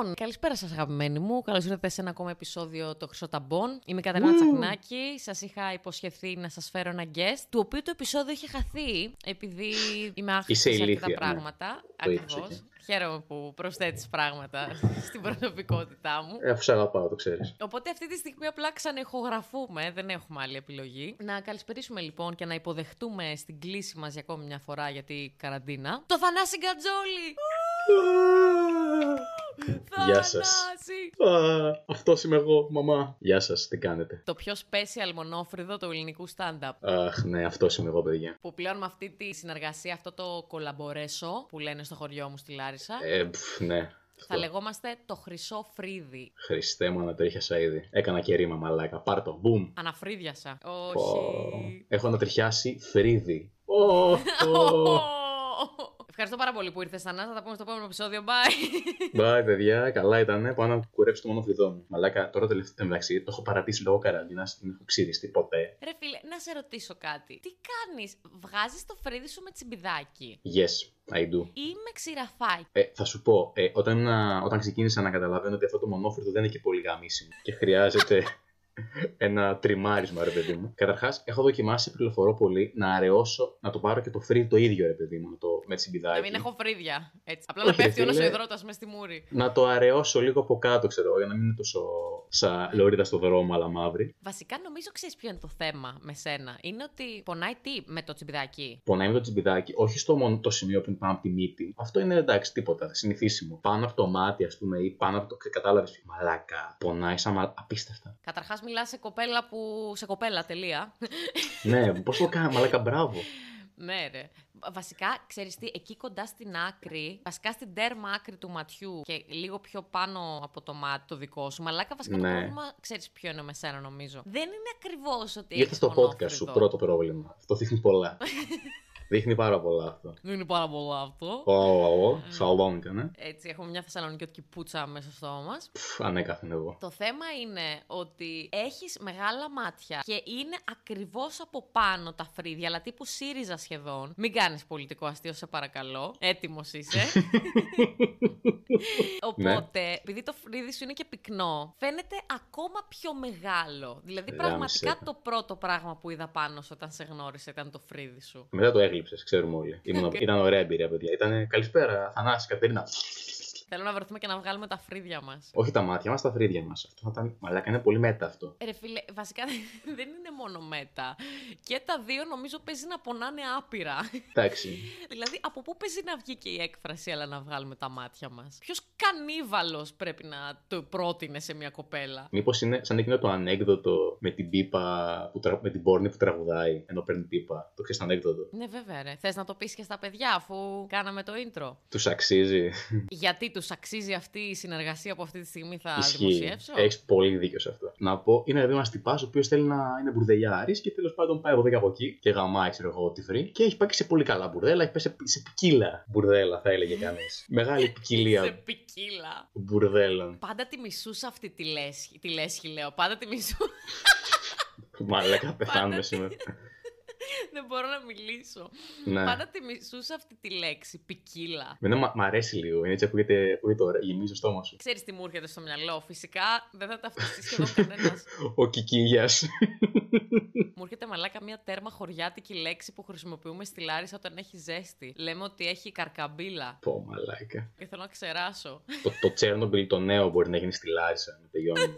Λοιπόν, καλησπέρα σας, αγαπημένοι μου. Καλώς ήρθατε σε ένα ακόμα επεισόδιο το Χρυσό Ταμπών. Είμαι η Κατερίνα Τσαχνάκη. Σας είχα υποσχεθεί να σας φέρω ένα guest, του οποίου το επεισόδιο είχε χαθεί επειδή είμαι άχρηστη Είσαι σε αρκετά ηλίθια, ναι. πράγματα. Το είπες Ακριβώς. εκεί. Χαίρομαι που προσθέτεις πράγματα στην προσωπικότητά μου. Ε, αφού σε αγαπάω, το ξέρεις. Οπότε αυτή τη στιγμή απλά ξανεχογραφούμε, δεν έχουμε άλλη επιλογή. Να καλησπερίσουμε λοιπόν και να υποδεχτούμε στην κλίση μας για ακόμη μια φορά γιατί καραντίνα. Το Θανάση Γκατζόλη! Γεια σας. Θανάση! Αυτός είμαι εγώ, μαμά. Γεια σας, τι κάνετε; Το πιο special μονόφρυδο του ελληνικού stand-up. Αχ, ναι, αυτός είμαι εγώ, παιδιά. Που πλέον με αυτή τη συνεργασία, αυτό το κολαμπορέσο που λένε στο χωριό μου στη Λάρισα, Ε, πφ, ναι. θα Αυτό. λεγόμαστε το χρυσό φρύδι. Χριστέ μου, ανατρίχιασα ήδη. Έκανα και ρήμα, μαλάκα. Πάρ' το. Μπουμ. Αναφρύδιασα. Πω. Όχι. Έχω ανατριχιάσει φρύδι. Ω, ω. Ευχαριστώ πάρα πολύ που ήρθες, Θανάση. Θα τα πούμε στο επόμενο επεισόδιο. Bye. Bye, παιδιά, καλά ήταν. Πάω να κουρέψω το μόνο φρυδό μου. Μαλάκα, τώρα τελευταία εντάξει, το έχω παρατήσει λόγω καραντίνας. Δεν έχω ξυριστεί ποτέ. Ρε φίλε, να σε ρωτήσω κάτι. Τι κάνεις, βγάζεις το φρύδι σου με τσιμπιδάκι; Yes, I do. ή με ξηραφάκι; Ε, θα σου πω, ε, όταν, ήμουν- όταν ξεκίνησα να καταλαβαίνω ότι αυτό το μονόφρυδο δεν είναι και πολύ γαμίσιμο και χρειάζεται ένα τριμάρισμα, ρε παιδί μου. Καταρχάς, έχω δοκιμάσει, πληροφορώ πολύ, να αραιώσω, να το πάρω και το φρύδι το ίδιο, ρε παιδί μου, να το, με τσιμπιδάκι. Να μην έχω φρύδια. Έτσι. Απλά Όχι, να πέφτει ρε όλος ο φίλε. υδρότας μες στη μούρη. Να το αραιώσω λίγο από κάτω, ξέρω εγώ, για να μην είναι τόσο σαν λωρίδα στο δρόμο, αλλά μαύρη. Βασικά, νομίζω ξέρεις ποιο είναι το θέμα με σένα. Είναι ότι πονάει τι με το τσιμπιδάκι; Πονάει με το τσιμπιδάκι, όχι στο μόνο το σημείο που είναι πάνω από τη μύτη. Αυτό είναι εντάξει, τίποτα, συνηθίσιμο. Πάνω από το μάτι, ας πούμε, ή πάνω από το. Κατάλαβες. Μαλάκα. Πονάει σαν μα... απίστευτα. Καταρχάς, μιλάς σε κοπέλα που. σε κοπέλα, τελεία. ναι, πώς το κάνω, μαλάκα, μπράβο. ναι, ρε. Βασικά, ξέρεις τι, εκεί κοντά στην άκρη, βασικά στην τέρμα άκρη του ματιού και λίγο πιο πάνω από το μάτι το δικό σου. Μαλάκα, βασικά το Ναι. πρόβλημα, ξέρεις ποιο είναι με σένα, νομίζω. Δεν είναι ακριβώς ότι. Ήρθε έχεις στο podcast σου, μονόφρυδο. πρώτο πρόβλημα. Αυτό δείχνει πολλά. δείχνει πάρα πολλά αυτό. Δεν είναι πάρα πολλά αυτό. Ω, ω, ω, σαλόνικα, ναι. Έτσι, έχουμε μια θεσσαλονικιώτικη πουτσα μέσα στο στόμα μας. Πφ, ανέκαθεν εγώ. Το θέμα είναι ότι έχεις μεγάλα μάτια και είναι ακριβώς από πάνω τα φρύδια, αλλά τύπου ΣΥΡΙΖΑ σχεδόν. Μην κάνεις πολιτικό αστείο, σε παρακαλώ. Έτοιμος είσαι. Οπότε, επειδή το φρύδι σου είναι και πυκνό, φαίνεται ακόμα πιο μεγάλο. Δηλαδή, Γάμισε πραγματικά το. το πρώτο πράγμα που είδα πάνω σου όταν σε γνώρισε ήταν το φρύδι σου. Μετά το έγλειψε, ξέρουμε όλοι. Ήμουν, ήταν ωραία εμπειρία, παιδιά. Ήταν καλησπέρα, Θανάση, Κατερίνα. Θέλω να βρεθούμε και να βγάλουμε τα φρύδια μας. Όχι τα μάτια μας, τα φρύδια μας. Αυτό θα ήταν. Μαλάκα, είναι πολύ μέτα αυτό. Ρε φίλε, βασικά δεν είναι μόνο μέτα. Και τα δύο νομίζω παίζει να πονάνε άπειρα. Εντάξει. δηλαδή, από πού παίζει να βγει και η έκφραση, αλλά να βγάλουμε τα μάτια μας; Ποιος κανίβαλος πρέπει να το πρότεινε σε μια κοπέλα; Μήπως είναι σαν εκείνο το ανέκδοτο με την πίπα, που τρα... με την πόρνη που τραγουδάει ενώ παίρνει πίπα. Το ξέρεις το ανέκδοτο; Ναι, βέβαια, ρε. Θες να το πεις και στα παιδιά, αφού κάναμε το intro. Τους αξίζει. Γιατί του αξίζει αυτή η συνεργασία που αυτή τη στιγμή θα Ισχύει. δημοσιεύσω; Έχεις πολύ δίκιο σε αυτό. Να πω, είναι ένα τυπά ο οποίος θέλει να είναι μπουρδελιάρη και τέλος πάντων πάει από εδώ και από εκεί και γαμάει, ξέρω εγώ, τη βρει. Και έχει πάει και σε πολύ καλά μπουρδέλα, έχει πάει σε, σε ποικίλα μπουρδέλα, θα έλεγε κανείς. Μεγάλη σε ποικιλία ποικίλα. μπουρδέλων. Πάντα τη μισούσα αυτή τη λέσχη, τη λέσχη λέω. Πάντα τη μισούσα. Μαλάκα, πεθάνουμε Πάντα- σήμερα. Δεν μπορώ να μιλήσω. ναι. Πάντα τη μισούσα αυτή τη λέξη, ποικίλα. Μένα μ' μ' αρέσει λίγο, είναι έτσι ακούγεται, ακούγεται ωραία, γεμίζει το στόμα σου. Ξέρεις τι μου έρχεται στο μυαλό. Φυσικά δεν θα ταυτιστεί σχεδόν κανένας. Ο Κικίλιας. μου έρχεται μαλάκα μια τέρμα χωριάτικη λέξη που χρησιμοποιούμε στη Λάρισα όταν έχει ζέστη. Λέμε ότι έχει καρκαμπίλα. Πω, μαλάκα. Και θέλω να ξεράσω. το, το Τσέρνομπιλ το νέο μπορεί να γίνει στη Λάρισα, να τελειώνει.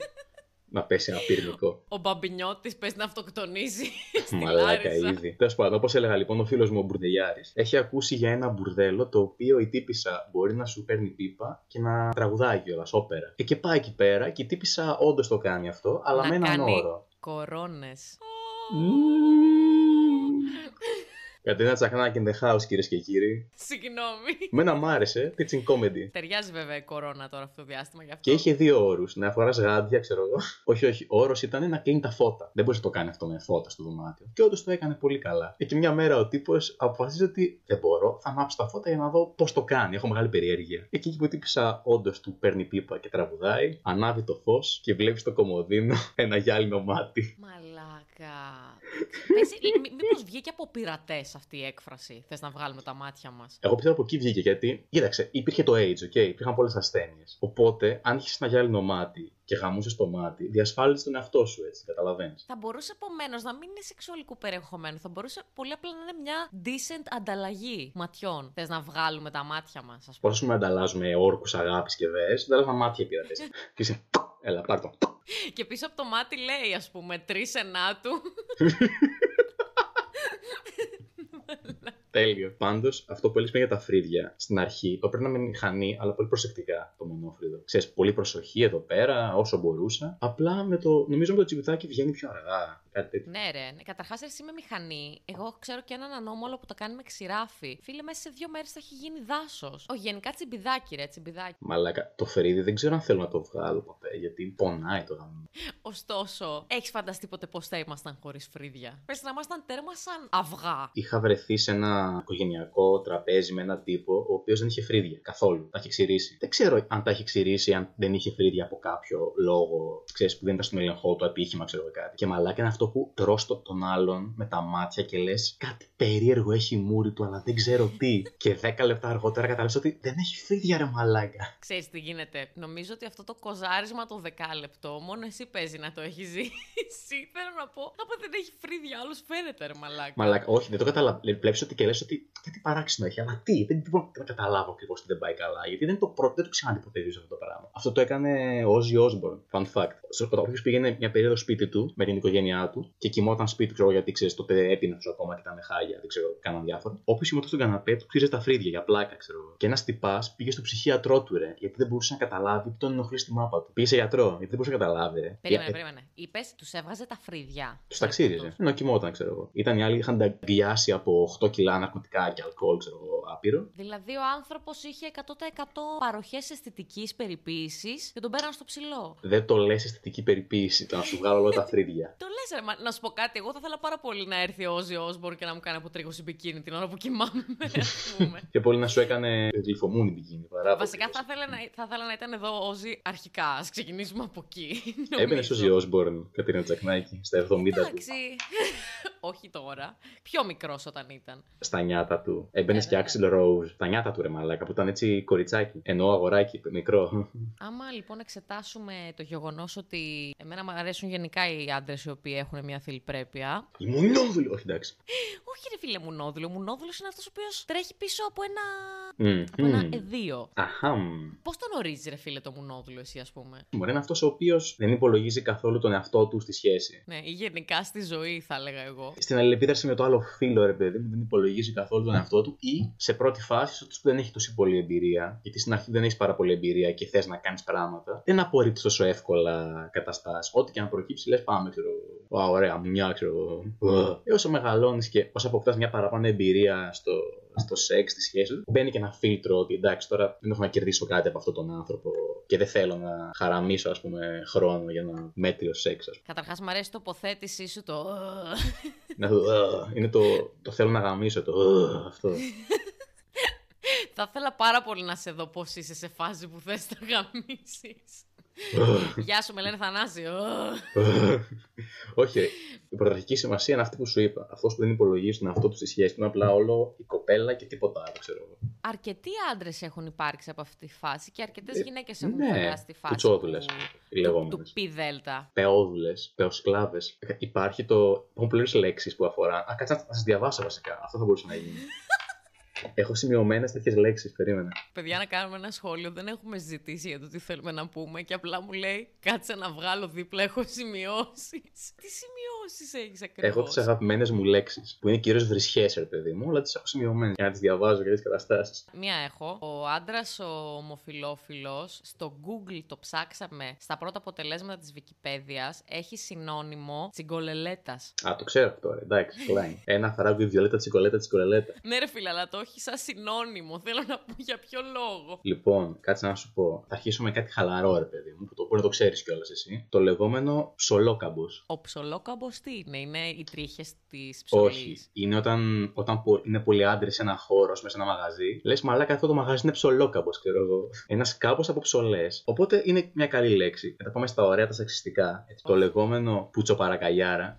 Να πέσει ένα πυρηνικό. Ο μπαμπινιώτης πες να αυτοκτονίζει στη Μαλάκα Λάρισα. ήδη. Τέλος πάντων, όπως έλεγα λοιπόν, ο φίλος μου ο Μπουρδελιάρης έχει ακούσει για ένα μπουρδέλο το οποίο η τύπησα μπορεί να σου παίρνει πίπα και να τραγουδάει κιόλας όπερα. Ε, και πάει εκεί πέρα και η τύπησα όντως το κάνει αυτό, αλλά Να με έναν κάνει όρο. Κορώνες. Κατερίνα Τσαχνάκη in the house, κυρίες και κύριοι. Συγγνώμη. Μένα μ' άρεσε, teaching comedy. Ταιριάζει βέβαια η κορώνα τώρα αυτό το διάστημα γι' αυτό. Και είχε δύο όρους. Να φοράς γάντια, ξέρω εγώ. όχι, όχι. Ο όρος ήταν να κλείνει τα φώτα. Δεν μπορείς να το κάνει αυτό με φώτα στο δωμάτιο. Και όντως το έκανε πολύ καλά. Ε, Και μια μέρα ο τύπος αποφασίζει ότι δεν μπορώ, θα ανάψω τα φώτα για να δω πώς το κάνει. Έχω μεγάλη περιέργεια. Εκεί που τύπησα όντως του παίρνει πίπα και τραγουδάει, ανάβει το φως και βλέπει στο κομμωδίνο ένα γυάλινο μάτι. Μαλάκα. god. Πες, ε, μή- μήπως βγήκε από πειρατές αυτή η έκφραση. Θες να βγάλουμε τα μάτια μας; Εγώ πιστεύω από εκεί βγήκε γιατί, κοίταξε, υπήρχε το AIDS, okay, υπήρχαν πολλές ασθένειες. Οπότε, αν είχες ένα γυάλινο μάτι και γαμούσες το μάτι, διασφάλιζες τον εαυτό σου έτσι, καταλαβαίνεις. Θα μπορούσε επομένω να μην είναι σεξουαλικού περιεχομένου. Θα μπορούσε πολύ απλά να είναι μια decent ανταλλαγή ματιών. Θες να βγάλουμε τα μάτια μας, ας πούμε. Πώς πούμε ανταλλάζουμε όρκους αγάπης και δέ, ανταλλάζουμε μάτια πειρατέ. Και είσαι, έλα, πάρ' το. Και πίσω από το μάτι λέει, ας πούμε, τρεις ενάτου. Τέλειο. Πάντως, αυτό που έλεγες για τα φρύδια, στην αρχή το έπαιρνα με μηχανή, αλλά πολύ προσεκτικά το μονόφρυδο. Ξέρεις, πολύ προσοχή εδώ πέρα, όσο μπορούσα. Απλά με το. Νομίζω με το τσιμπιτάκι βγαίνει πιο αργά. Κάτι τέτοιο. ναι, ρε. Ναι. Καταρχά, εσύ με μηχανή. Εγώ ξέρω και έναν ανώμολο που το κάνει με ξηράφι. Φίλε, μέσα σε δύο μέρες θα έχει γίνει δάσος. Όχι, γενικά τσιμπιδάκι, ρε, τσιμπιδάκι. Μαλάκα, το φρύδι δεν ξέρω αν θέλω να το βγάλω ποτέ, γιατί πονάει το γάμο. Ωστόσο, έχεις φανταστεί ποτέ πώς θα ήμασταν χωρίς φρύδια; Πες να ήμασταν τέρμα σαν αυγά. Είχα βρεθεί σε ένα οικογενειακό τραπέζι με έναν τύπο, ο οποίος δεν είχε φρύδια καθόλου. Τα είχε ξηρίσει. Δεν ξέρω αν τα είχε ξηρίσει, αν δεν είχε φρύδια από κάποιο λόγο, ξέρεις που δεν ήταν στον έλεγχό του, επίχημα, ξέρω εγώ κάτι. Και μαλάκα είναι αυτό που τρώ το, τον άλλον με τα μάτια και λες κάτι περίεργο έχει η μούρη του, αλλά δεν ξέρω τι. και 10 λεπτά αργότερα κατάλαβε ότι δεν έχει φρύδια, ρε μαλάκα. Ξέρεις τι γίνεται. Νομίζω ότι αυτό το κοζάρισμα το δεκάλεπτο μόνο εσύ παίζει να το έχεις ζήσει. Θέλω να πω. Από δεν έχει φρύδια, άλλο φαίνεται ρε μαλάκα. Μαλάκα, όχι, δεν το καταλαβαίνω. Βλέπεις ότι και λες ότι κάτι παράξενο έχει, αλλά τι, δεν μπορώ να καταλάβω ακριβώς τι δεν πάει καλά. Γιατί δεν, είναι το πρώτο, δεν το ξανά ποτέ αυτό το πράγμα. Αυτό το έκανε ο Ozzy Osbourne. Fun fact. Όταν όποιος πήγαινε μια περίοδο σπίτι του με την οικογένειά του και κοιμόταν σπίτι του, ξέρω γιατί ξέρεις, τότε έπινε τους ακόμα και ήταν χάγια, δεν ξέρω, κάναν διάφορα. Όποιος κοιμόταν στον καναπέ του ξύριζε τα φρύδια για πλάκα, ξέρω εγώ. Και ένας τυπάς πήγε στο ψυχίατρό του, ρε, γιατί δεν μπορούσε να καταλάβει τι τον ενοχλεί στη μάπα του. Πήγε σε γιατρό, γιατί δεν μπορούσε να καταλάβει. ρε. Περίμενε, Ε, περίμενε. Είπες, τους έβγαζε τα φρύδια. Τους τα ξύριζε. Ενώ κοιμόταν, ξέρω εγώ. Ήταν οι άλλοι είχαν τα αγκιάσει από 8 κιλά ναρκωτικά και αλκοόλ, ξέρω εγώ, άπειρο. Δηλαδή ο άνθρωπος είχε 100% παροχές αισθητικής περιποίησης και τον πέραν στο ψηλό. Δεν το λες αισθητική περιποίηση, το να σου βγάλω όλα τα φρύδια. Το λες, ρε, μα, να σου πω κάτι. Εγώ θα ήθελα πάρα πολύ να έρθει ο Όζι Όσμπορ και να μου κάνει από τρίγωση μπικίνι την ώρα που κοιμάμαι, ας πούμε. και πολύ να σου έκανε γλυφομούνι μπικίνι παρά. Βασικά θα ήθελα, να, θα ήθελα να ήταν εδώ ο Όζι αρχικά. Α ξεκινήσουμε από εκεί. Έμπαινε νομίζω. στο Ζιόσμπορν, Κατρίνα Τζακνάκη, στα 70 του. Εντάξει. Όχι τώρα. Πιο μικρός όταν ήταν. Στα νιάτα του. Έμπαινες Ε, και βέβαια. Άξιλ Ρόουζ. Τα νιάτα του ρε μαλάκα που ήταν έτσι κοριτσάκι. Εννοώ αγοράκι, μικρό. Άμα λοιπόν εξετάσουμε το γεγονός ότι εμένα μου αρέσουν γενικά οι άντρες οι οποίοι έχουν μια θηλυπρέπεια. Η μονόδουλη. Όχι εντάξει. Όχι, ρε φίλε Μουνόδουλο. Ο Μουνόδουλος είναι αυτός ο οποίος τρέχει πίσω από ένα, Μμμ, από ένα μμμ. εδίο. Αχαμ. Πώς τον ορίζει, ρε φίλε, το Μουνόδουλο, εσύ, ας πούμε; Μωρέ είναι αυτός ο οποίος δεν υπολογίζει καθόλου τον εαυτό του στη σχέση. Ναι, ή γενικά στη ζωή, θα έλεγα εγώ. Στην αλληλεπίδραση με το άλλο φίλο, ρε παιδί μου, δεν υπολογίζει καθόλου τον εαυτό του ή σε πρώτη φάση, στο που δεν έχει τόση πολλή εμπειρία, γιατί στην αρχή δεν έχεις πάρα πολλή εμπειρία και θες να κάνεις πράγματα, δεν απορρίπτεις τόσο εύκολα καταστάσεις. Ό,τι και αν προκύψει, λες πάμε, ξέρω εγώ. «Α, ωραία, μια, ξέρω εγώ. Ε, όσο μεγαλώνεις και όσο αποκτάς μια παραπάνω εμπειρία στο, στο σεξ, στη σχέση του, μπαίνει και ένα φίλτρο ότι εντάξει, τώρα δεν έχω να κερδίσω κάτι από αυτόν τον άνθρωπο και δεν θέλω να χαραμίσω, ας πούμε, χρόνο για ένα μέτριο σεξ, ας πούμε. Καταρχάς, μου αρέσει η τοποθέτησή σου το. Να το, «Α», είναι το, το θέλω να γαμίσω το «Α», αυτό. θα ήθελα πάρα πολύ να σε δω πώς είσαι σε φάση που θες να γαμίσεις. Γεια σου, με λένε Θανάσιο. Όχι, η πρωταρχική σημασία είναι αυτή που σου είπα. Αυτός που δεν υπολογίζει τον εαυτό τους στη σχέση του είναι απλά όλο η κοπέλα και τίποτα άλλο, ξέρω εγώ. Αρκετοί άντρες έχουν υπάρξει από αυτή τη φάση και αρκετές Ε, γυναίκες έχουν ναι, περάσει τη φάση. κουτσόδουλες, του- οι λεγόμενες. Του πι δέλτα. Πεόδουλες, πεοσκλάβες. Υπάρχει το. Έχουν πολλέ λέξεις που αφορά. Α, κάτσε να σας διαβάσω βασικά. Αυτό θα μπορούσε να γίνει. Έχω σημειωμένες τέτοιες λέξεις, περίμενα. Παιδιά, να κάνουμε ένα σχόλιο. Δεν έχουμε συζητήσει για το τι θέλουμε να πούμε και απλά μου λέει κάτσε να βγάλω δίπλα. Έχω σημειώσεις. Τι σημειώσεις έχεις ακριβώς; Έχω τις αγαπημένες μου λέξεις, που είναι κυρίως βρισχές, ρε παιδί μου, αλλά τις έχω σημειωμένες για να τις διαβάζω για τις καταστάσεις. Μία έχω. Ο άντρας ο ομοφιλόφιλος, στο Google το ψάξαμε στα πρώτα αποτελέσματα της Wikipedia, έχει συνώνυμο τσιγκολελέτας. Α, το ξέρω αυτό, ρε. εντάξει, κλάιν. Ένα φράγκο η βιολέτα τσικολέτα τσικολέτα. Ναι, ρε φίλε, αλλά το έχει σαν συνώνυμο. Θέλω να πω για ποιο λόγο. Λοιπόν, κάτσε να σου πω. Θα αρχίσω με κάτι χαλαρό, ρε παιδί μου, που το μπορεί να το ξέρεις κιόλας εσύ. Το λεγόμενο ψολόκαμπος. Ο ψολόκαμπος τι είναι, είναι οι τρίχες της ψωλής; Όχι. Είναι όταν, όταν πο- είναι πολλοί άντρες σε ένα χώρο, μέσα σε ένα μαγαζί. Λες, μαλάκα, αυτό το μαγαζί είναι ψολόκαμπος, ξέρω εγώ. Ένας κάπως από ψολέ. Οπότε είναι μια καλή λέξη. Μετά πάμε στα ωραία, τα σεξιστικά. Έτσι, το λεγόμενο πουτσοπαρακαλιάρα.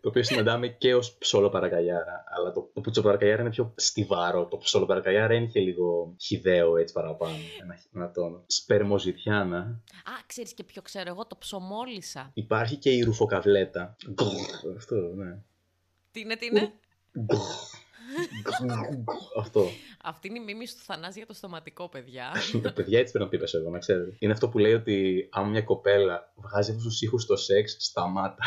Το οποίο συναντάμε και ως ψολοπαρακαλιάρα. Αλλά το, το πουτσοπαρακαλιάρα είναι πιο στιβάρο. Το ψολοπαρακαλιάρα είναι και λίγο χιδαίο έτσι παραπάνω. Ένα, ένα τόνο. Σπερμοζητιάνα. Α, ξέρεις και ποιο ξέρω εγώ, το ψωμόλισα. Υπάρχει και η ρουφοκαβλέτα. Αυτό, ναι. Τι είναι, τι είναι; Αυτό. Αυτή είναι η μίμηση του Θανάση για το στοματικό, παιδιά. παιδιά, έτσι πρέπει να πει εγώ, να ξέρετε. Είναι αυτό που λέει ότι άμα μια κοπέλα βγάζει αυτούς τους ήχους στο σεξ, σταμάτα.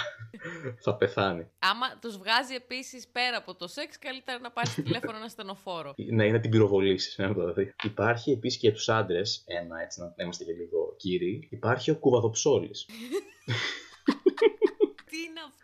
θα πεθάνει. Άμα τους βγάζει επίσης πέρα από το σεξ, καλύτερα να πάρεις τηλέφωνο ένα στενοφόρο. Ναι, είναι την πυροβολήσεις. Ναι, δηλαδή. Υπάρχει επίσης και για τους άντρες, ένα έτσι να είμαστε και λίγο κύριοι, υπάρχει ο κουβαδοψόλης.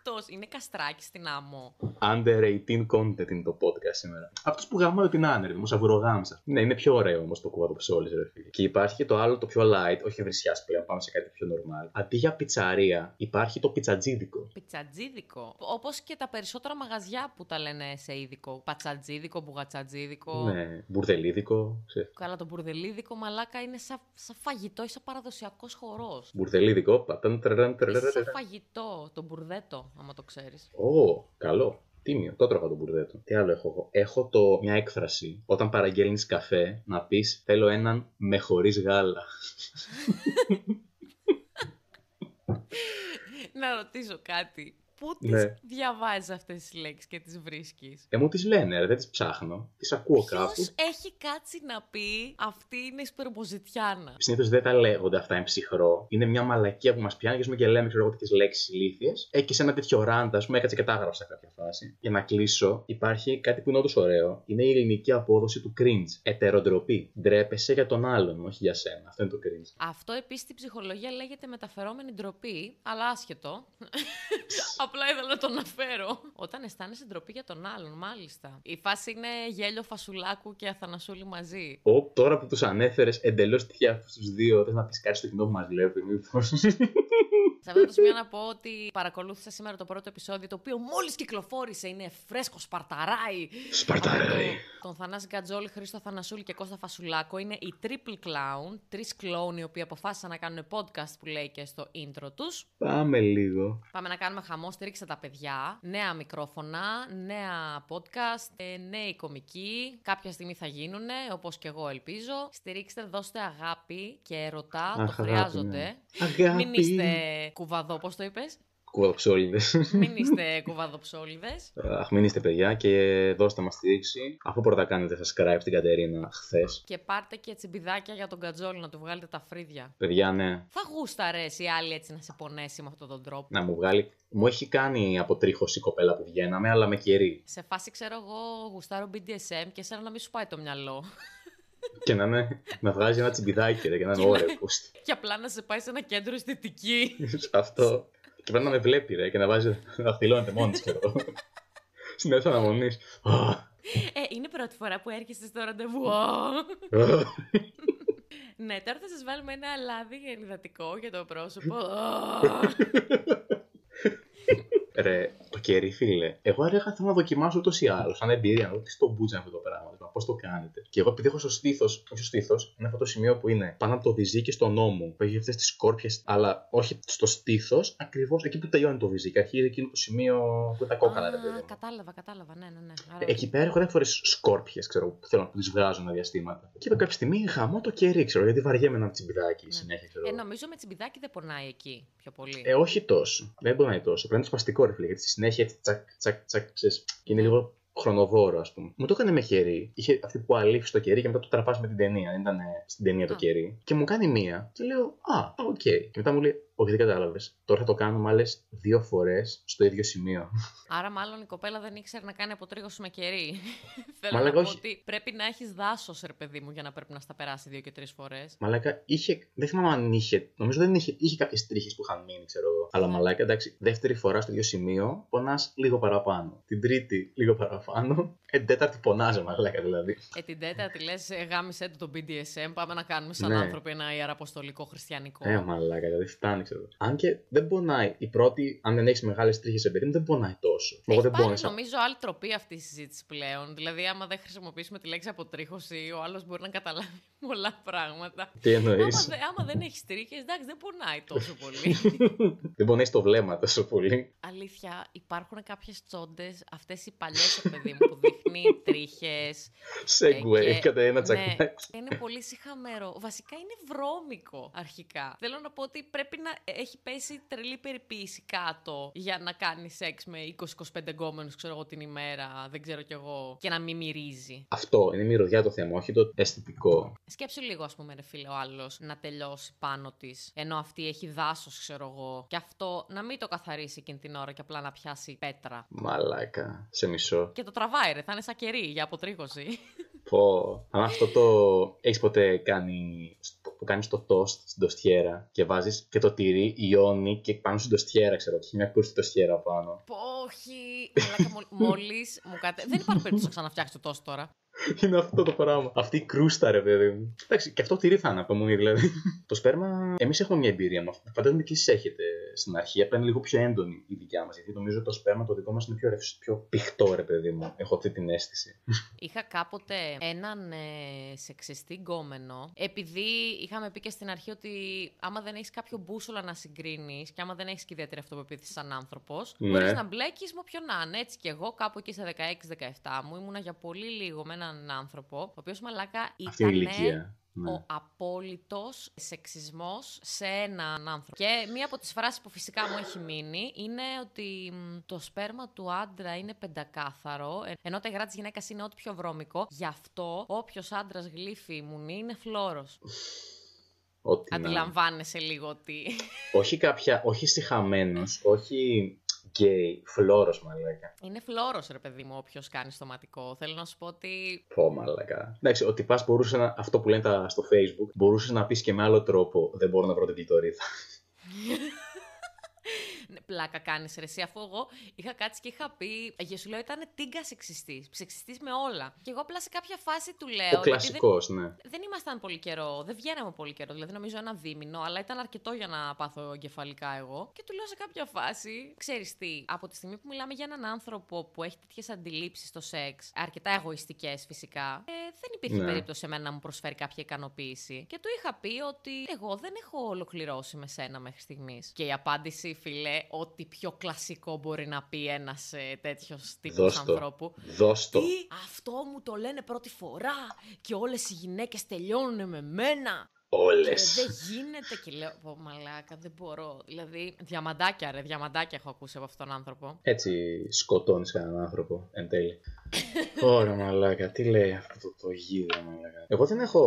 Τι είναι αυτός, είναι καστράκι στην άμμο. Under 18 content είναι το podcast σήμερα. Αυτός που γαμάει την άνερβη, μου σαβουρογάμισα. Ναι, είναι πιο ωραίο όμως το κουβαδοψόλη, ρε φίλε. Και υπάρχει και το άλλο, το πιο light, όχι βρισιάς πλέον, πάμε σε κάτι πιο normal. Αντί για πιτσαρία, υπάρχει το πιτσατζίδικο. Πιτσατζίδικο. Όπως και τα περισσότερα μαγαζιά που τα λένε σε είδικο. Πατσατζίδικο, μπουγατσατζίδικο. Ναι, μπουρδελίδικο. Σε... Καλά, το μπουρδελίδικο μαλάκα είναι σαν σα φαγητό ή σαν παραδοσιακός χορός. Μπουρδελίδικο, πατάν, Σαν φαγητό, το μπουρδέτο, άμα το ξέρεις. Ω, καλό. Τίμιο, το τρώγα το μπουρδέτο. Τι άλλο έχω; Εγώ. Έχω το, μια έκφραση. Όταν παραγγέλνεις καφέ, να πεις Θέλω έναν με χωρίς γάλα. να ρωτήσω κάτι. Πού τις Ναι. διαβάζεις αυτές τις λέξεις και τις βρίσκεις; Ε, μου τις λένε, ρε, δεν τις ψάχνω. Τις ακούω Ποιος κάπου. έχει κάτσει να πει αυτή είναι η σπερμοζητιάνα. Συνήθως δεν τα λέγονται αυτά εν ψυχρό. Είναι μια μαλακία που μας πιάνει και, ας πούμε, και λέμε ξέρω εγώ τέτοιες λέξεις ηλίθιες. Ε, και σε ένα τέτοιο ράντα, ας πούμε, έκατσε και τα έγραψα σε κάποια φάση. Για να κλείσω, υπάρχει κάτι που είναι όντως ωραίο. Είναι η ελληνική απόδοση του cringe. Ετεροντροπή. Ντρέπεσαι για τον άλλον, όχι για σένα. Αυτό είναι το cringe. Αυτό επίσης στην ψυχολογία λέγεται μεταφερόμενη ντροπή, αλλά άσχετο. Απλά ήθελα να το αναφέρω. Όταν αισθάνεσαι ντροπή για τον άλλον, μάλιστα. Η φάση είναι γέλιο Φασουλάκου και Αθανασούλη μαζί. Ω, τώρα που τους ανέφερες εντελώς τυχαία αυτούς τους δύο, θες να πεις κάτι στο κοινό που μας βλέπει, μήπω. Σε αυτό το σημείο να πω ότι παρακολούθησα σήμερα το πρώτο επεισόδιο, το οποίο μόλις κυκλοφόρησε, είναι φρέσκο, σπαρταράει. Σπαρταράει. Από το- Τον Θανάση Γκατζόλη, Χρήστο Θανασούλη και Κώστα Φασουλάκο. Είναι οι Triple Clown, τρεις κλόουν οι οποίοι αποφάσισαν να κάνουν podcast που λέει και στο intro τους. Πάμε λίγο. Πάμε να κάνουμε χαμό, στηρίξτε τα παιδιά. Νέα μικρόφωνα, νέα podcast, ε, νέοι κομικοί. Κάποια στιγμή θα γίνουνε, όπως και εγώ ελπίζω. Στηρίξτε, δώστε αγάπη και ερωτά, το Αχ, αγάπη, χρειάζονται. ναι. Αγάπη. Μην είστε κουβαδό, πώς το είπες. Κουβαδοψόλιδε. Μην είστε κουβαδοψόλιδες. Αχ, μην είστε παιδιά και δώστε μας στήριξη. Αφού πρώτα κάνετε subscribe στην Κατερίνα χθες. Και πάρτε και τσιμπιδάκια για τον Κατζόλη να του βγάλετε τα φρύδια. Παιδιά, ναι, Θα γούσταρες η άλλη έτσι να σε πονέσει με αυτόν τον τρόπο. να μου βγάλει. Μου έχει κάνει αποτρίχωση η κοπέλα που βγαίναμε, αλλά με κερί. Σε φάση ξέρω εγώ γουστάρω BDSM και εσένα να μην σου πάει το μυαλό. και να, είναι, να βγάζει ένα τσιμπιδάκι ρε, και να είναι όρεκο. και απλά να σε πάει σε ένα κέντρο αισθητική. Αυτό. Και πρέπει να με βλέπει ρε, και να βάζει. να δαχτυλώνεται μόνη της και εγώ. Στην αίθουσα αναμονής. Ε, είναι η πρώτη φορά που έρχεσαι στο ραντεβού. ναι, τώρα θα σας βάλουμε ένα λάδι γελιδατικό για το πρόσωπο. Ρε, το κερί, φίλε. Εγώ έλεγα θέλω να δοκιμάσω ούτως ή άλλως. Σαν εμπειρία, να δω τι στο μπούτζα αυτό το πράγμα. Πώς το κάνετε. Και εγώ επειδή έχω στο στήθος, όχι στο στήθος, είναι αυτό το σημείο που είναι πάνω από το βυζί στο νόμο. Που έχει αυτές τις σκόρπιες, αλλά όχι στο στήθος, ακριβώς εκεί που τελειώνει το βυζί. Και αρχίζει εκείνο το σημείο που είναι τα κόκκαλα, ρε Α, παιδί μου. κατάλαβα, κατάλαβα, ναι, ναι, ναι. Άρα... Εκεί πέρα έχω διάφορε σκόρπιες, ξέρω, που θέλω να τις βγάζω ένα διαστήματα. Και είπα κάποια στιγμή χαμώ το κερί, ξέρω, γιατί βαριέμαι ένα τσιμπιδάκι συνέχεια, ξέρω. Ε, νομίζω με τσιμπιδάκι δεν πονάει εκεί πιο πολύ. Ε, όχι τόσο. Δεν μπορεί να είναι τόσο. Πρέπει να είναι σπαστικό ρε φίλε. Γιατί στη συνέχεια έτσι τσακ, τσακ, τσακ, ξέρεις, και είναι λίγο χρονοβόρο, ας πούμε. Μου το έκανε με χέρι. Είχε αυτή που αλείφει το κερί και μετά το τραβά με την ταινία. Δεν ήταν στην ταινία το Α. κερί. Και μου κάνει μία. Και λέω, Α, οκ. Και μετά μου λέει, Όχι, δεν κατάλαβες. Τώρα θα το κάνουμε άλλες δύο φορές στο ίδιο σημείο. Άρα, μάλλον η κοπέλα δεν ήξερε να κάνει αποτρίχωση με κερί. Θέλω Μαλάκα, να πω όχι. ότι πρέπει να έχεις δάσος, ρε παιδί μου, για να πρέπει να στα περάσει δύο και τρεις φορές. Μαλάκα είχε. Δεν θυμάμαι αν είχε. Νομίζω δεν είχε. Είχε κάποιες τρίχες που είχαν μείνει, ξέρω εγώ. Αλλά μαλάκα, εντάξει, δεύτερη φορά στο ίδιο σημείο πονάς λίγο παραπάνω. Την τρίτη λίγο παραπάνω. Ε, την τέταρτη πονάς, μαλάκα δηλαδή. Ε, την τέταρτη λες, γάμισε του το BDSM. Πάμε να κάνουμε σαν Ναι. άνθρωποι ένα ιεραποστολικό χριστιανικό. Ε, μαλάκα, δηλαδή φτάνεις, ξέρω. Αν και δεν πονάει. Η πρώτη, αν δεν έχεις μεγάλες τρίχες σε παιδί μου, δεν πονάει τόσο. Εγώ Έχει δεν πάρει πόνεσα. νομίζω άλλη τροπή αυτή η συζήτηση πλέον. Δηλαδή, άμα δεν χρησιμοποιήσουμε τη λέξη αποτρίχωση, ο άλλος μπορεί να καταλάβει πολλά πράγματα. Τι εννοείς; Άμα, δε- άμα δεν έχεις τρίχες, εντάξει, δεν πονάει τόσο πολύ. Δεν πονάει το βλέμμα τόσο πολύ. Αλήθεια, υπάρχουν κάποιες τσόντες, αυτές οι παλιές, παιδί μου, που δείχνει τρίχες. Segway, και- κατά ένα ναι, τσακάκι. είναι πολύ συχαμερό. Βασικά είναι βρώμικο αρχικά. Θέλω να πω ότι πρέπει να έχει πέσει τρελή περιποίηση κάτω για να κάνεις σεξ με 20-25 εγκόμενου, ξέρω εγώ, την ημέρα, δεν ξέρω κι εγώ, και να μην μυρίζει. Αυτό είναι η μυρωδιά το θέμα, όχι το αισθητικό. Σκέψου λίγο, ας πούμε, ρε φίλε, ο άλλος να τελειώσει πάνω της, ενώ αυτή έχει δάσος, ξέρω εγώ, και αυτό να μην το καθαρίσει εκείνη την ώρα και απλά να πιάσει πέτρα. Μαλάκα, σε μισό. Και το τραβάει, ρε, θα είναι σαν κερί για αποτρίχωση. Πω. Αν αυτό το έχεις ποτέ κάνει, στο- που κάνεις το toast στην τοστιέρα και βάζεις και το τυρί, ιόνι και πάνω στην τοστιέρα, ξέρω, και έχει μια κούρση τοστιέρα πάνω. Πω, Όχι. Μαλάκα, Μόλις μου κατε. Δεν υπάρχει περίπτωση να ξαναφτιάξεις το τόσο τώρα. Είναι αυτό το πράγμα. Αυτή η κρούστα, ρε παιδί μου. Εντάξει, και αυτό τυρί θα είναι απομονή, δηλαδή. το σπέρμα, εμείς έχουμε μια εμπειρία με αυτό. Φαντάζομαι και εσείς έχετε στην αρχή. Απλά είναι λίγο πιο έντονη η δικιά μας. Γιατί νομίζω το σπέρμα το δικό μας είναι πιο, ρευς- πιο πηχτό, ρε παιδί μου. Έχω αυτή την αίσθηση. Είχα κάποτε έναν ε, σεξιστή γκόμενο, επειδή είχαμε πει και στην αρχή ότι άμα δεν έχεις κάποιο μπούσολα να συγκρίνεις και άμα δεν έχεις και ιδιαίτερη αυτοπεποίθηση σαν άνθρωπος, Ναι. μπορείς να μπλέκεις με όποιον να είναι. Έτσι κι εγώ, κάπου εκεί στα 16-17 μου, ήμουνα για πολύ λίγο με έναν άνθρωπο, ο οποίος μαλάκα Αυτή είναι η ήταν ηλικία. Ναι. ο απόλυτος σεξισμός σε έναν άνθρωπο. Και μία από τις φράσεις που φυσικά μου έχει μείνει είναι ότι μ, το σπέρμα του άντρα είναι πεντακάθαρο, ε, ενώ τα υγρά της γυναίκας είναι ό,τι πιο βρώμικο. Γι' αυτό όποιος άντρας γλύφει ημουνή είναι φλόρος. Ό,τι να. Αντιλαμβάνεσαι λίγο ότι... Όχι κάποια, όχι συχαμένο, όχι γκέι, φλόρος μαλάκα. είναι φλόρος ρε παιδί μου όποιος κάνει στοματικό. Θέλω να σου πω ότι... Πω μαλάκα. Εντάξει, ότι πα μπορούσε να. Αυτό που λένε τα, στο Facebook, μπορούσες να πεις και με άλλο τρόπο. Δεν μπορώ να βρω την κλειτορίδα. Ναι, πλάκα κάνεις ρε εσύ, αφού εγώ είχα κάτσει και είχα πει. Για σου λέω ήταν τίγκα σεξιστής. Σεξιστή με όλα. Και εγώ απλά σε κάποια φάση του λέω. Ο γιατί κλασικός, ναι. Δεν, δεν ήμασταν πολύ καιρό, δεν βγαίναμε πολύ καιρό. Δηλαδή νομίζω ένα δίμηνο, αλλά ήταν αρκετό για να πάθω εγκεφαλικά εγώ. Και του λέω σε κάποια φάση, ξέρεις τι, από τη στιγμή που μιλάμε για έναν άνθρωπο που έχει τέτοιες αντιλήψεις στο σεξ, αρκετά εγωιστικές φυσικά, ε, δεν υπήρχε Ναι. περίπτωση εμένα να μου προσφέρει κάποια ικανοποίηση. Και του είχα πει ότι εγώ δεν έχω ολοκληρώσει με σένα μέχρι στιγμής. Και η απάντηση, φίλε, ότι πιο κλασικό μπορεί να πει ένας ε, τέτοιος τύπος Δώσ' το. ανθρώπου. Δώσ' το. Τι, αυτό μου το λένε πρώτη φορά και όλες οι γυναίκες τελειώνουν με μένα. Όλες. Και δεν γίνεται και λέω, πω μαλάκα, δεν μπορώ. Δηλαδή, διαμαντάκια ρε, διαμαντάκια έχω ακούσει από αυτόν τον άνθρωπο. Έτσι σκοτώνεις έναν άνθρωπο εν τέλει. Ωραία, μαλάκα. Τι λέει αυτό το, το γίδι, μαλάκα. Εγώ δεν έχω.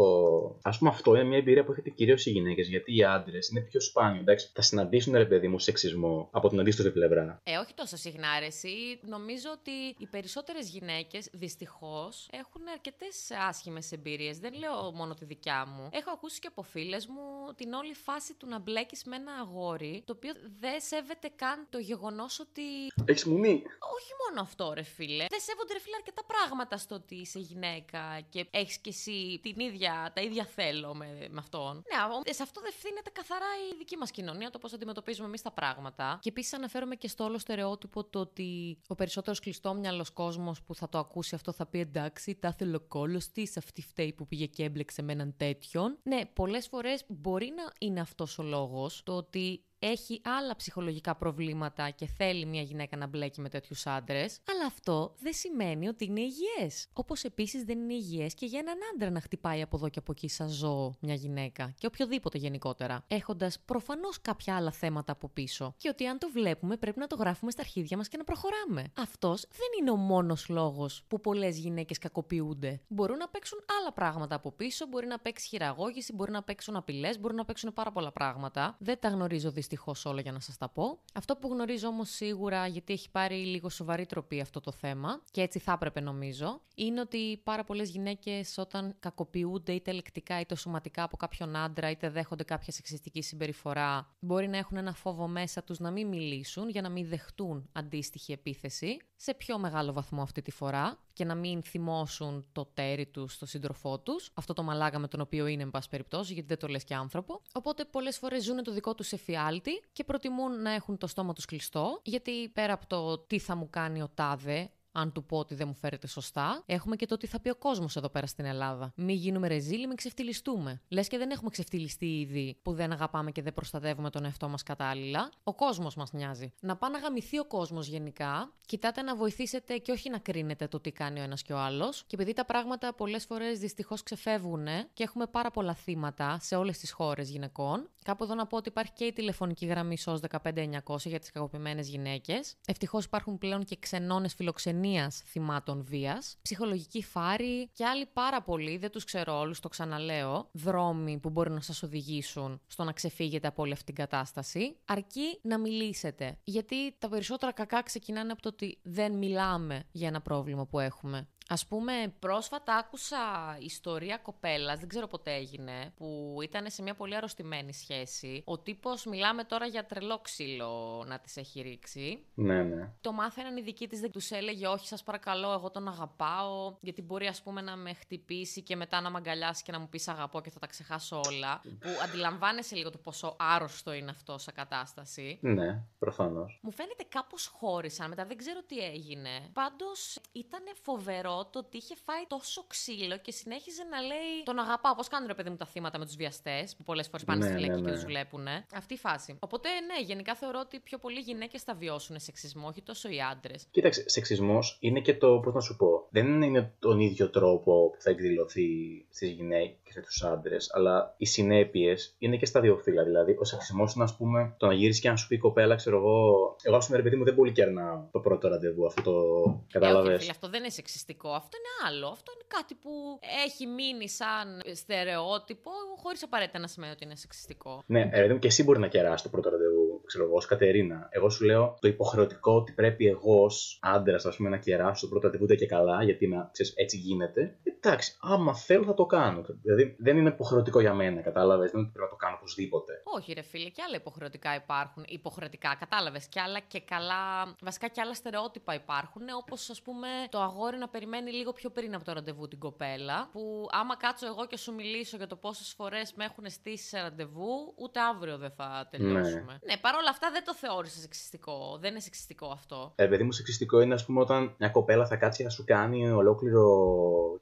Α πούμε, αυτό είναι μια εμπειρία που έχετε κυρίως οι γυναίκες. Γιατί οι άντρες είναι πιο σπάνιο. Εντάξει, θα συναντήσουν ρε παιδί μου σεξισμό από την αντίστοιχη πλευρά. Ε, όχι τόσο συχνά ρε, εσύ. Νομίζω ότι οι περισσότερες γυναίκες, δυστυχώς, έχουν αρκετές άσχημες εμπειρίες. Δεν λέω μόνο τη δικιά μου. Έχω ακούσει και από φίλες μου την όλη φάση του να μπλέκεις με ένα αγόρι, το οποίο δεν σέβεται καν το γεγονός ότι Έχεις μουνί. Όχι μόνο αυτό, ρε φίλε. Δεν σέβονται, ρε φίλε, αρκετά πράγματα στο ότι είσαι γυναίκα και έχεις κι εσύ την ίδια, τα ίδια θέλω με, με αυτόν. Ναι, α, σε αυτό δεν ευθύνεται καθαρά η δική μας κοινωνία, το πώς αντιμετωπίζουμε εμείς τα πράγματα. Και επίσης αναφέρομαι και στο όλο στερεότυπο το ότι ο περισσότερος κλειστόμυαλος κόσμος που θα το ακούσει αυτό θα πει εντάξει, τα θέλω κόλο τη, αυτή φταίει που πήγε και έμπλεξε με έναν τέτοιον. Ναι, πολλές φορές μπορεί να είναι αυτός ο λόγος, το ότι έχει άλλα ψυχολογικά προβλήματα και θέλει μια γυναίκα να μπλέκει με τέτοιους άντρες, αλλά αυτό δεν σημαίνει ότι είναι υγιές. Όπως επίσης δεν είναι υγιές και για έναν άντρα να χτυπάει από εδώ και από εκεί σαν ζώο μια γυναίκα και οποιοδήποτε γενικότερα, έχοντας προφανώς κάποια άλλα θέματα από πίσω. Και ότι αν το βλέπουμε πρέπει να το γράφουμε στα αρχίδια μας και να προχωράμε. Αυτός δεν είναι ο μόνος λόγος που πολλές γυναίκες κακοποιούνται. Μπορούν να παίξουν άλλα πράγματα από πίσω, μπορεί να παίξει χειραγώγηση, μπορεί να παίξουν απειλές, μπορεί να παίξουν πάρα πολλά πράγματα. Δεν τα γνωρίζω δυστυχώς όλα για να σας τα πω. Αυτό που γνωρίζω όμως σίγουρα, γιατί έχει πάρει λίγο σοβαρή τροπή αυτό το θέμα, και έτσι θα έπρεπε νομίζω, είναι ότι πάρα πολλές γυναίκες όταν κακοποιούνται είτε λεκτικά είτε σωματικά από κάποιον άντρα, είτε δέχονται κάποια σεξιστική συμπεριφορά, μπορεί να έχουν ένα φόβο μέσα τους να μην μιλήσουν για να μην δεχτούν αντίστοιχη επίθεση, σε πιο μεγάλο βαθμό αυτή τη φορά, και να μην θυμώσουν το τέρι τους στο σύντροφό τους, αυτό το μαλάκα με τον οποίο είναι, εν πάση περιπτώσει, γιατί δεν το λες και άνθρωπο. Οπότε πολλές φορές ζουν το δικό τους εφιάλτη και προτιμούν να έχουν το στόμα τους κλειστό, γιατί πέρα από το τι θα μου κάνει ο τάδε, αν του πω ότι δεν μου φέρετε σωστά. Έχουμε και το τι θα πει ο κόσμος εδώ πέρα στην Ελλάδα. Μην γίνουμε ρεζίλοι, μην ξεφτυλιστούμε. Λες και δεν έχουμε ξεφτυλιστεί ήδη που δεν αγαπάμε και δεν προστατεύουμε τον εαυτό μας κατάλληλα. Ο κόσμος μας νοιάζει. Να πάει να γαμηθεί ο κόσμος γενικά. Κοιτάτε να βοηθήσετε και όχι να κρίνετε το τι κάνει ο ένας και ο άλλος. Και επειδή τα πράγματα πολλές φορές δυστυχώς ξεφεύγουν και έχουμε πάρα πολλά θύματα σε όλες τις χώρες γυναικών. Κάπου εδώ να πω ότι υπάρχει και η τηλεφωνική γραμμή SOS 15900 για τις κακοποιημένες γυναίκες. Ευτυχώς υπάρχουν πλέον και ξενώνες φιλοξενία θυμάτων βίας. Ψυχολογική φάρη και άλλοι πάρα πολλοί, δεν τους ξέρω όλους, το ξαναλέω, δρόμοι που μπορεί να σας οδηγήσουν στο να ξεφύγετε από όλη αυτή την κατάσταση. Αρκεί να μιλήσετε. Γιατί τα περισσότερα κακά ξεκινάνε από το ότι δεν μιλάμε για ένα πρόβλημα που έχουμε. Α πούμε, πρόσφατα άκουσα ιστορία κοπέλας, δεν ξέρω πότε έγινε, που ήταν σε μια πολύ αρρωστημένη σχέση. Ο τύπος, μιλάμε τώρα για τρελό ξύλο να της έχει ρίξει. Ναι, ναι. Το μάθαιναν οι δικοί της, δεν τους έλεγε Όχι, σας παρακαλώ, εγώ τον αγαπάω. Γιατί μπορεί, ας πούμε, να με χτυπήσει και μετά να με αγκαλιάσει και να μου πεις Αγαπώ και θα τα ξεχάσω όλα. που αντιλαμβάνεσαι λίγο το πόσο άρρωστο είναι αυτό σαν κατάσταση. Ναι, προφανώς. Μου φαίνεται κάπως χώρισαν μετά, δεν ξέρω τι έγινε. Πάντως ήταν φοβερό το ότι είχε φάει τόσο ξύλο και συνέχιζε να λέει Τον αγαπάω. Πώς κάνουν ρε παιδί μου τα θύματα με τους βιαστές, που πολλές φορές πάνε Ναι, στη φυλακή ναι, και ναι. τους βλέπουν. Αυτή η φάση. Οπότε, ναι, γενικά θεωρώ ότι πιο πολλοί γυναίκες θα βιώσουν σεξισμό, όχι τόσο οι άντρες. Κοίταξε, σεξισμός είναι και το, πώς να σου πω, δεν είναι τον ίδιο τρόπο που θα εκδηλωθεί στις γυναίκες και στου άντρες, αλλά οι συνέπειες είναι και στα δύο φύλλα. Δηλαδή, ο σεξισμός είναι, ας πούμε, το να γυρίσεις και να σου πει η κοπέλα, ξέρω εγώ, εγώ, ας πούμε, ρε παιδί μου, δεν πολύ κερνάω το πρώτο ραντεβού, αυτό το. Ε, όχι, Κατάλαβες. φίλε, αυτό δεν είναι σεξιστικό. Αυτό είναι άλλο. Αυτό είναι κάτι που έχει μείνει σαν στερεότυπο, χωρίς απαραίτητα να σημαίνει ότι είναι σεξιστικό. Ναι, ρε παιδί μου, και εσύ μπορεί να κεράσει το πρώτο ραντεβού, ξέρω εγώ, ως Κατερίνα. Εγώ σου λέω το υποχρεωτικό ότι πρέπει εγώ ως άντρας, ας πούμε, να κεράσω το πρώτο ραντεβού ούτε και καλά, γιατί είμαι, ξέρεις, έτσι γίνεται. Εντάξει, άμα θέλω θα το κάνω. Δηλαδή δεν είναι υποχρεωτικό για μένα, κατάλαβες. Δεν είναι ότι πρέπει να το κάνω οπωσδήποτε. Όχι, ρε φίλε, και άλλα υποχρεωτικά υπάρχουν. Υποχρεωτικά, κατάλαβες. Και άλλα και καλά. Βασικά και άλλα στερεότυπα υπάρχουν. Όπως ας πούμε το αγόρι να περιμένει λίγο πιο πριν από το ραντεβού την κοπέλα. Που άμα κάτσω εγώ και σου μιλήσω για το πόσες φορές με έχουν στήσει σε ραντεβού, ούτε αύριο δεν θα τελειώσουμε. Ναι, παρόλα αυτά δεν το θεώρησα σεξιστικό. Δεν είναι σεξιστικό αυτό. Ε, παιδί μου, σεξιστικό είναι, ας πούμε, όταν μια κοπέλα θα κάτσει να σου κάνει ολόκληρο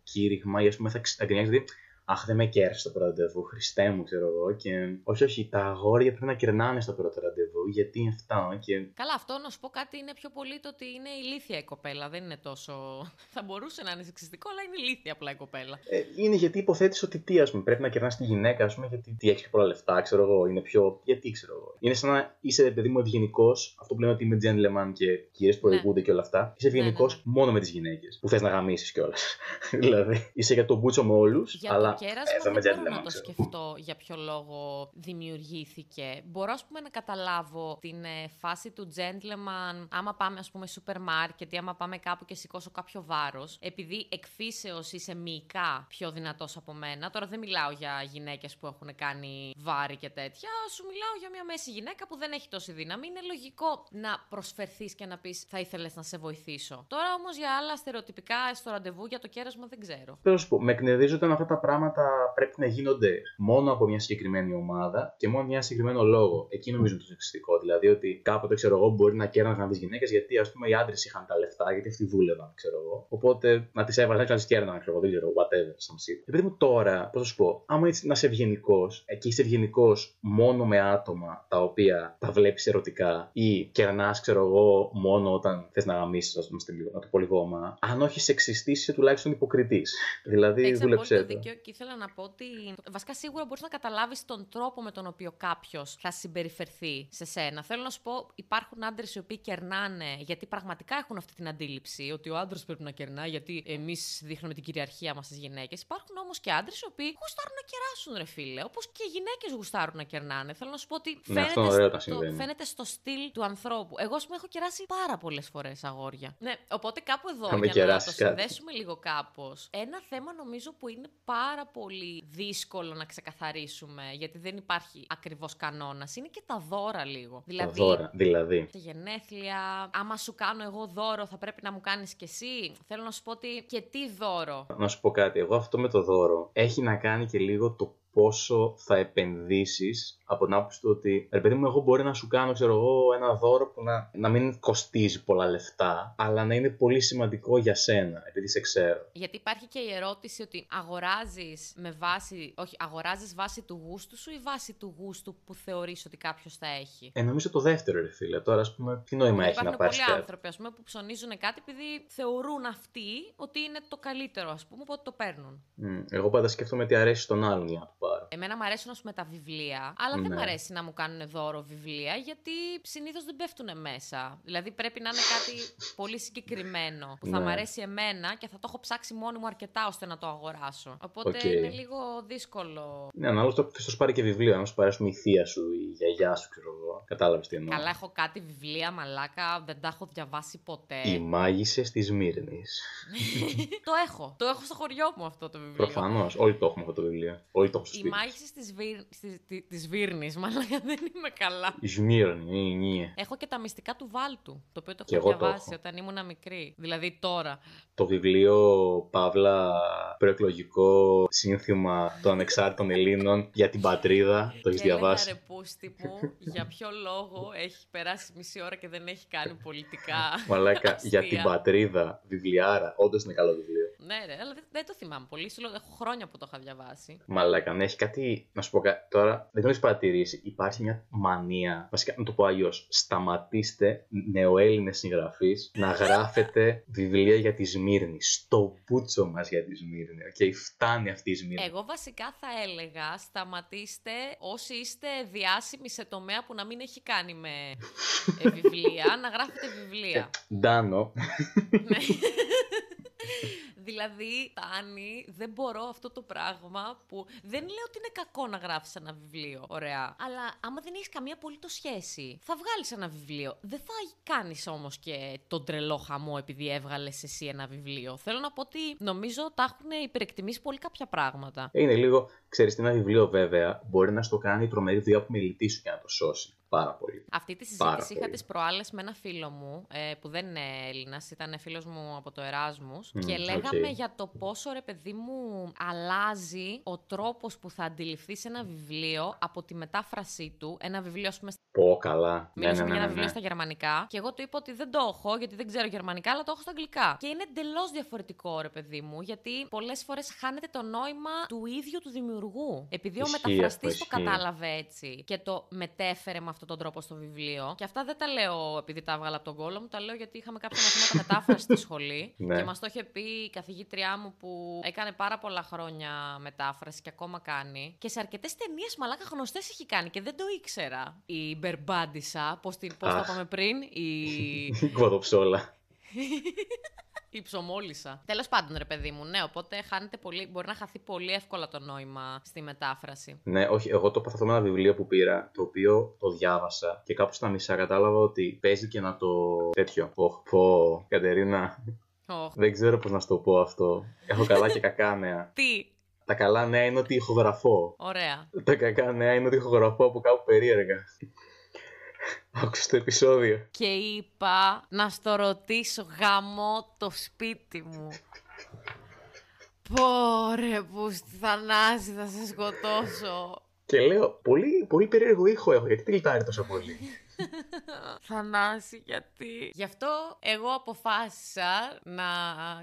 κήρυγμα ή ας πούμε θα, ξ- θα γκρινιάζει ότι Αχ, δεν με κέρασε το πρώτο ραντεβού, Χριστέ μου, ξέρω εγώ. Και όχι, όχι, τα αγόρια πρέπει να κερνάνε στο πρώτο ραντεβού, γιατί είναι αυτά. Και Καλά, αυτό να σου πω κάτι είναι πιο πολύ το ότι είναι ηλίθια η κοπέλα. Δεν είναι τόσο. θα μπορούσε να είναι σεξιστικό, αλλά είναι ηλίθια απλά η κοπέλα. Ε, είναι γιατί υποθέτεις ότι τι, ας πούμε, πρέπει να κερνάς τη γυναίκα, ας πούμε, γιατί τι έχεις πολλά λεφτά, ξέρω εγώ, είναι πιο. Γιατί ξέρω εγώ. Είναι σαν να είσαι, παιδί μου, ευγενικός, αυτό που λέμε ότι είμαι gentleman και κυρίες προηγούνται και όλα αυτά. Είσαι Ναι, ευγενικός ναι, ναι. μόνο με τις γυναίκες που θες να γαμίσεις κιόλας. δηλαδή, είσαι για τον μπούτσο με όλους, Για αλλά. Το ε, κέρασμα θα είμαι δεν μπορώ gentleman, να το ξέρω. σκεφτώ για ποιο λόγο δημιουργήθηκε. Μπορώ, ας πούμε, να καταλάβω την ε, φάση του gentleman άμα πάμε, ας πούμε, σούπερ μάρκετ ή άμα πάμε κάπου και σηκώσω κάποιο βάρος. Επειδή εκφύσεως είσαι μυϊκά πιο δυνατός από μένα. Τώρα δεν μιλάω για γυναίκες που έχουν κάνει βάρη και τέτοια. Σου μιλάω για μια μέση γυναίκα που δεν έχει τόση δύναμη. Είναι λογικό να προσφερθείς και να πεις θα ήθελες να σε βοηθήσω. Τώρα όμως για άλλα στερεοτυπικά στο ραντεβού για το κέρασμα δεν ξέρω. Θέλω να σου πω, με εκνευρίζει όταν αυτά τα πράγματα πρέπει να γίνονται μόνο από μια συγκεκριμένη ομάδα και μόνο για ένα συγκεκριμένο λόγο. Εκεί νομίζω είναι το σεξιστικό. Δηλαδή ότι κάποτε, ξέρω εγώ, μπορεί να κέρναγαν τις γυναίκες γιατί ας πούμε οι άντρες είχαν τα λεφτά, γιατί αυτοί δούλευαν, ξέρω εγώ. Οπότε να τις έβαζαν και να τις κέρναγαν, ξέρω εγώ, δεν ξέρω, whatever, σαν shit. Επειδή μου τώρα, πώς θα σου πω, άμα είσαι να είσαι ευγενικός και είσαι ευγενικός μόνο με άτομα τα οποία τα βλέπεις ερωτικά ή κερνάς, ξέρω εγώ, μόνο όταν θες να γαμίσεις, ας πούμε, στη λίγο- να το πω λίγο ομά, αν όχι σεξιστής, είσαι τουλάχιστον υποκριτής. Δηλαδή, Έχεις δούλεψε απόλυτο το. δίκιο και ήθελα να πω ότι βασικά σίγουρα μπορείς να καταλάβεις τον τρόπο με τον οποίο κάποιος θα συμπεριφερθεί σε σένα. Θέλω να σου πω, υπάρχουν άντρες οι οποίοι κερνάνε γιατί πραγματικά έχουν αυτή την αντίληψη ότι ο άντρας πρέπει να κερνά γιατί εμείς δείχνουμε την κυριαρχία μας στις γυναίκες. Υπάρχουν όμως και άντρες οι οποίοι γουστάρουν να κεράσουν, ρε φίλε. Όπως και οι γυναίκες γουστάρουν να κερνάνε. Θέλω να σου πω ότι Ναι, φαίνεται, αυτό είναι ωραίο όταν στο, συμβαίνει. φαίνεται στο στυλ του ανθρώπου. Εγώ, ας πούμε, έχω κεράσει πάρα πολλές φορές αγόρια. Ναι, οπότε κάπου εδώ Θα με για να το κεράσεις κάτι. συνδέσουμε λίγο κάπως. Ένα θέμα νομίζω που είναι πάρα πολύ δύσκολο να ξεκαθαρίσουμε, γιατί δεν υπάρχει ακριβώς κανόνας, είναι και τα δώρα λίγο. Τα Δηλαδή, δώρα, δηλαδή. σε γενέθλια, άμα σου κάνω εγώ δώρο, θα πρέπει να μου κάνεις κι εσύ. Θέλω να σου πω ότι και τι δώρο. Να σου πω κάτι. Εγώ αυτό με το δώρο έχει να κάνει και λίγο το πόσο θα επενδύσεις από την άποψη του ότι, ρε παιδί μου, εγώ μπορεί να σου κάνω, ξέρω εγώ, ένα δώρο που να, να μην κοστίζει πολλά λεφτά, αλλά να είναι πολύ σημαντικό για σένα, επειδή σε ξέρω. Γιατί υπάρχει και η ερώτηση ότι αγοράζεις με βάση. Όχι, αγοράζεις βάση του γούστου σου ή βάση του γούστου που θεωρείς ότι κάποιος θα έχει; Ε, νομίζω το δεύτερο, ρε φίλε. Τώρα, ας πούμε, τι νόημα έχει να πάρεις. Υπάρχουν πολλοί άνθρωποι ας πούμε, που ψωνίζουν κάτι επειδή θεωρούν αυτοί ότι είναι το καλύτερο, ας πούμε, οπότε το παίρνουν. Mm, εγώ πάντα σκέφτομαι τι αρέσει στον άλλον για να το πάρω. Εμένα μου αρέσουν, ας πούμε, τα βιβλία, αλλά δεν Ναι. μου αρέσει να μου κάνουν δώρο βιβλία, γιατί συνήθως δεν πέφτουν μέσα. Δηλαδή πρέπει να είναι κάτι πολύ συγκεκριμένο που θα Ναι. μου αρέσει εμένα και θα το έχω ψάξει μόνη μου αρκετά ώστε να το αγοράσω. Οπότε Οκ. είναι λίγο δύσκολο. Ναι, ανάλογα το ποιος θα σου πάρει και βιβλίο. Αν σου πάρει, ας πούμε, η θεία σου ή η γιαγιά σου, ξέρω εγώ. Κατάλαβες τι εννοώ. Καλά, έχω κάτι βιβλία, μαλάκα, δεν τα έχω διαβάσει ποτέ. Οι μάγισσες της Μύρνης. το έχω. Το έχω στο χωριό μου αυτό το βιβλίο. Προφανώς. Όλοι το έχουμε αυτό το βιβλίο. Όλοι το έχουμε στο Οι σπίτι. μάγισσες της Βίρ... της- της- της Βύρνης, μαλάκα δεν είμαι καλά. Η Σμύρνη, ναι, ναι. Έχω και τα μυστικά του Βάλτου, το οποίο το Κι έχω εγώ το διαβάσει έχω. όταν ήμουν μικρή. Δηλαδή τώρα. Το βιβλίο Παύλα προεκλογικό σύνθημα των ανεξάρτητων Ελλήνων για την πατρίδα. Το έχεις και έλεγα, διαβάσει; ρε πούστη μου, για ποιο λόγο έχει περάσει μισή ώρα και δεν έχει κάνει πολιτικά. Μαλάκα, για αστεία. την πατρίδα, βιβλιάρα. Όντως είναι καλό βιβλίο. Ναι, ρε, αλλά δεν, δεν το θυμάμαι πολύ. Σου λέω, έχω χρόνια που το είχα διαβάσει. Μαλάκα, ναι, έχει κάτι. Να σου πω κάτι. Τώρα, δεν το έχεις παρατηρήσει. Υπάρχει μια μανία. Βασικά, να το πω αλλιώς. Σταματήστε, νεοέλληνες συγγραφείς, να γράφετε βιβλία για τη Σμύρνη. Στο πούτσο μας για τη Σμύρνη. Οκ, φτάνει αυτή η Σμύρνη. Εγώ βασικά θα έλεγα σταματήστε όσοι είστε διάσημοι σε τομέα που να μην έχει να κάνει με ε, βιβλία, να γράφετε βιβλία. Ντάνο. Ναι. δηλαδή, Τάνη, δεν μπορώ αυτό το πράγμα που. Δεν λέω ότι είναι κακό να γράφεις ένα βιβλίο. Ωραία. Αλλά άμα δεν έχεις καμία απολύτως σχέση, θα βγάλεις ένα βιβλίο. Δεν θα κάνεις όμως και τον τρελό χαμό επειδή έβγαλες εσύ ένα βιβλίο. Θέλω να πω ότι νομίζω τα έχουν υπερεκτιμήσει πολύ κάποια πράγματα. Είναι λίγο, ξέρεις, ένα βιβλίο βέβαια μπορεί να στο κάνει τρομερή δουλειά ο επιμελητής σου για να το σώσει. Πάρα πολύ. Αυτή τη Πάρα συζήτηση είχα πολύ. τις προάλλες με ένα φίλο μου, ε, που δεν είναι Έλληνας, ήταν φίλος μου από το Εράσμους. Μμ, και οκ. λέγαμε για το πόσο ρε παιδί μου αλλάζει ο τρόπος που θα αντιληφθεί ένα βιβλίο από τη μετάφρασή του. Ένα βιβλίο, ας πούμε, Πω καλά. Ναι, Μιλήσαμε ναι, για ναι, ένα ναι, βιβλίο ναι. στα γερμανικά και εγώ του είπα ότι δεν το έχω γιατί δεν ξέρω γερμανικά, αλλά το έχω στα αγγλικά. Και είναι εντελώς διαφορετικό, ρε παιδί μου, γιατί πολλές φορές χάνεται το νόημα του ίδιου του δημιουργού. Επειδή ο Ισχύει μεταφραστής αυτό, το ισχύει. κατάλαβε έτσι και το μετέφερε με αυτόν τον τρόπο στο βιβλίο. Και αυτά δεν τα λέω επειδή τα έβγαλα από τον κόλλο μου, τα λέω γιατί είχαμε κάποια μαθήματα μετάφρασης στη σχολή. Ναι. Και μας το είχε πει η καθηγήτριά μου που έκανε πάρα πολλά χρόνια μετάφραση και ακόμα κάνει. Και σε αρκετές ταινίες μαλάκα γνωστές έχει κάνει και δεν το ήξερα. Η Μπερμπάντισα, πώς το Αχ. είπαμε πριν, η, Κβαδοψόλα. η ψωμόλισσα. Τέλος πάντων, ρε παιδί μου, ναι, οπότε χάνεται πολύ, μπορεί να χαθεί πολύ εύκολα το νόημα στη μετάφραση. Ναι, όχι, εγώ το παθαθώ με ένα βιβλίο που πήρα, το οποίο το διάβασα και κάπου στα μισά κατάλαβα ότι παίζει και να το τέτοιο. Πω, πω, Κατερίνα, Οχ. δεν ξέρω πώς να σου το πω αυτό. Έχω καλά και κακά νέα. Τι, Τα καλά νέα είναι ότι ηχογραφώ. ωραία. Τα κακά νέα είναι ότι ηχογραφώ από κάπου περίεργα. Άκουσα το επεισόδιο. Και είπα να στο ρωτήσω γάμο το σπίτι μου. Πόρε που στη Θανάση θα σε σκοτώσω. Και λέω, πολύ, πολύ περίεργο ήχο έχω, γιατί γλιτάρει τόσο πολύ. Θανάση, γιατί; Γι' αυτό εγώ αποφάσισα να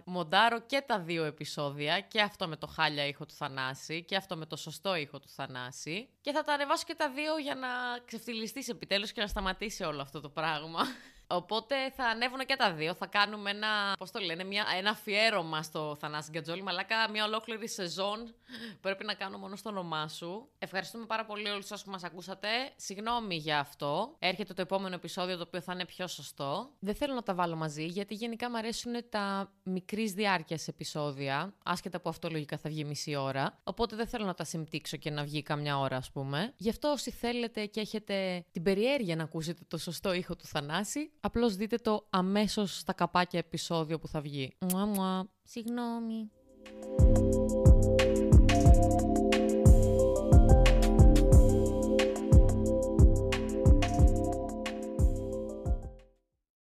μοντάρω και τα δύο επεισόδια. Και αυτό με το χάλια ήχο του Θανάση και αυτό με το σωστό ήχο του Θανάση. Και θα τα ανεβάσω και τα δύο για να ξεφτυλιστείς επιτέλους και να σταματήσει όλο αυτό το πράγμα. Οπότε θα ανέβουν και τα δύο. Θα κάνουμε ένα, πώς το λένε, μια, ένα αφιέρωμα στο Θανάση Γκατζόλη. Μαλάκα, μια ολόκληρη σεζόν πρέπει να κάνω μόνο στο όνομά σου. Ευχαριστούμε πάρα πολύ όλους όσους μας ακούσατε. Συγγνώμη για αυτό. Έρχεται το επόμενο επεισόδιο το οποίο θα είναι πιο σωστό. Δεν θέλω να τα βάλω μαζί γιατί γενικά μου αρέσουν τα μικρής διάρκειας επεισόδια. Άσχετα που αυτό λογικά θα βγει μισή ώρα. Οπότε δεν θέλω να τα συμπτύξω και να βγει καμιά ώρα ας πούμε. Γι' αυτό όσοι θέλετε και έχετε την περιέργεια να ακούσετε το σωστό ήχο του Θανάση, απλώς δείτε το αμέσως στα καπάκια επεισόδιο που θα βγει. Μουα, μουα. Συγγνώμη.